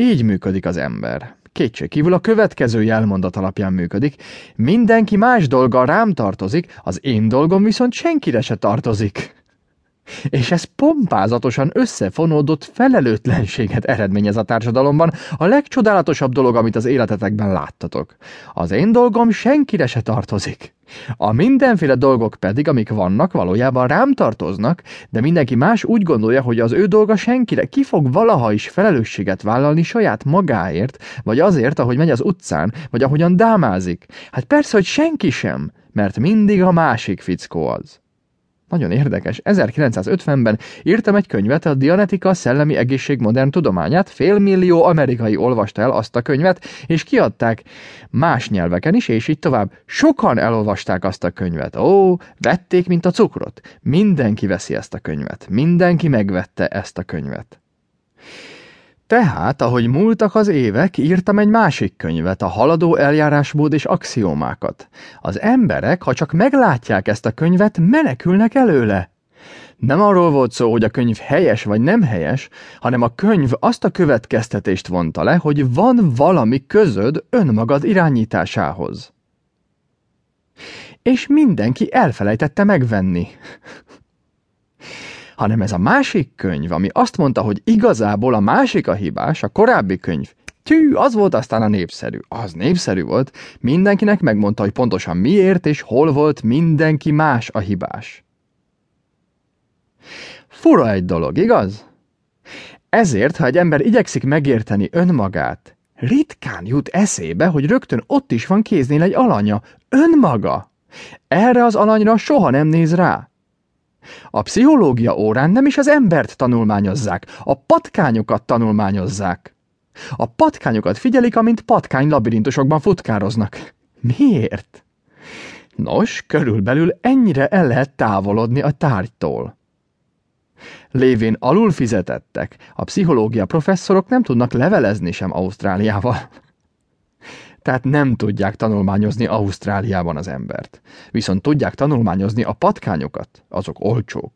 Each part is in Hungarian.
Így működik az ember. Kétségkívül a következő jelmondat alapján működik. Mindenki más dolga rám tartozik, az én dolgom viszont senkire se tartozik. És ez pompázatosan összefonódott felelőtlenséget eredményez a társadalomban, a legcsodálatosabb dolog, amit az életetekben láttatok. Az én dolgom senkire se tartozik. A mindenféle dolgok pedig, amik vannak, valójában rám tartoznak, de mindenki más úgy gondolja, hogy az ő dolga senkire ki fog valaha is felelősséget vállalni saját magáért, vagy azért, ahogy megy az utcán, vagy ahogyan dámázik. Hát persze, hogy senki sem, mert mindig a másik fickó az. Nagyon érdekes. 1950-ben írtam egy könyvet, a Dianetika szellemi egészség modern tudományát, félmillió amerikai olvasta el azt a könyvet, és kiadták más nyelveken is, és így tovább. Sokan elolvasták azt a könyvet. Ó, vették, mint a cukrot. Mindenki veszi ezt a könyvet. Mindenki megvette ezt a könyvet. Tehát, ahogy múltak az évek, írtam egy másik könyvet, a haladó eljárásmód és axiómákat. Az emberek, ha csak meglátják ezt a könyvet, menekülnek előle. Nem arról volt szó, hogy a könyv helyes vagy nem helyes, hanem a könyv azt a következtetést vonta le, hogy van valami közöd önmagad irányításához. És mindenki elfelejtette megvenni hanem ez a másik könyv, ami azt mondta, hogy igazából a másik a hibás, a korábbi könyv, Tű, az volt aztán a népszerű. Az népszerű volt. Mindenkinek megmondta, hogy pontosan miért és hol volt mindenki más a hibás. Fura egy dolog, igaz? Ezért, ha egy ember igyekszik megérteni önmagát, ritkán jut eszébe, hogy rögtön ott is van kéznél egy alanya, önmaga. Erre az alanyra soha nem néz rá. A pszichológia órán nem is az embert tanulmányozzák, a patkányokat tanulmányozzák. A patkányokat figyelik, amint patkány labirintusokban futkároznak. Miért? Nos, körülbelül ennyire el lehet távolodni a tárgytól. Lévén alul fizetettek, a pszichológia professzorok nem tudnak levelezni sem Ausztráliával tehát nem tudják tanulmányozni Ausztráliában az embert. Viszont tudják tanulmányozni a patkányokat, azok olcsók.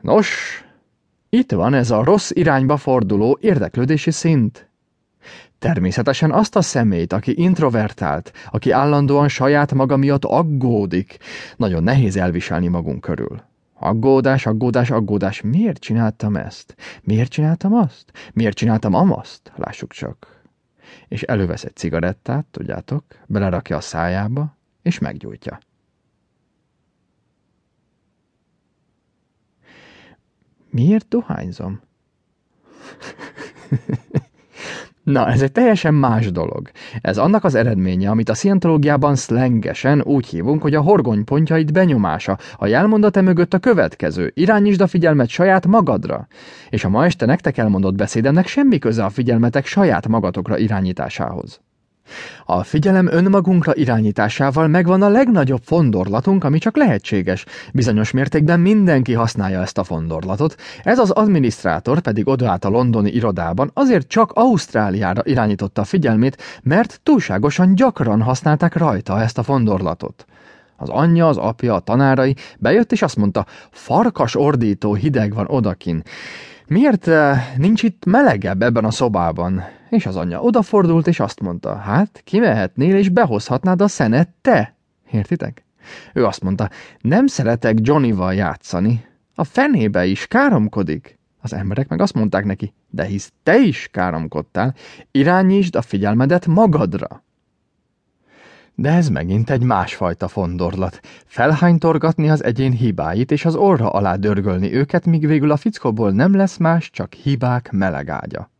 Nos, itt van ez a rossz irányba forduló érdeklődési szint. Természetesen azt a szemét, aki introvertált, aki állandóan saját maga miatt aggódik, nagyon nehéz elviselni magunk körül. Aggódás, aggódás, aggódás. Miért csináltam ezt? Miért csináltam azt? Miért csináltam amaszt? Lássuk csak és elővesz egy cigarettát, tudjátok, belerakja a szájába, és meggyújtja. Miért dohányzom? Na, ez egy teljesen más dolog. Ez annak az eredménye, amit a szientológiában szlengesen úgy hívunk, hogy a horgony pontjait benyomása, a jelmondata mögött a következő. Irányítsd a figyelmet saját magadra. És a ma este nektek elmondott beszédemnek semmi köze a figyelmetek saját magatokra irányításához. A figyelem önmagunkra irányításával megvan a legnagyobb fondorlatunk, ami csak lehetséges. Bizonyos mértékben mindenki használja ezt a fondorlatot, ez az adminisztrátor pedig odaállt a londoni irodában, azért csak Ausztráliára irányította a figyelmét, mert túlságosan gyakran használták rajta ezt a fondorlatot. Az anyja, az apja, a tanárai bejött és azt mondta, farkas ordító hideg van odakin. Miért eh, nincs itt melegebb ebben a szobában? És az anyja odafordult, és azt mondta, hát kimehetnél, és behozhatnád a szenet te. Értitek? Ő azt mondta, nem szeretek Johnnyval játszani. A fenébe is káromkodik. Az emberek meg azt mondták neki, de hisz te is káromkodtál, irányítsd a figyelmedet magadra. De ez megint egy másfajta fondorlat. Felhánytorgatni az egyén hibáit, és az orra alá dörgölni őket, míg végül a fickóból nem lesz más, csak hibák melegágya.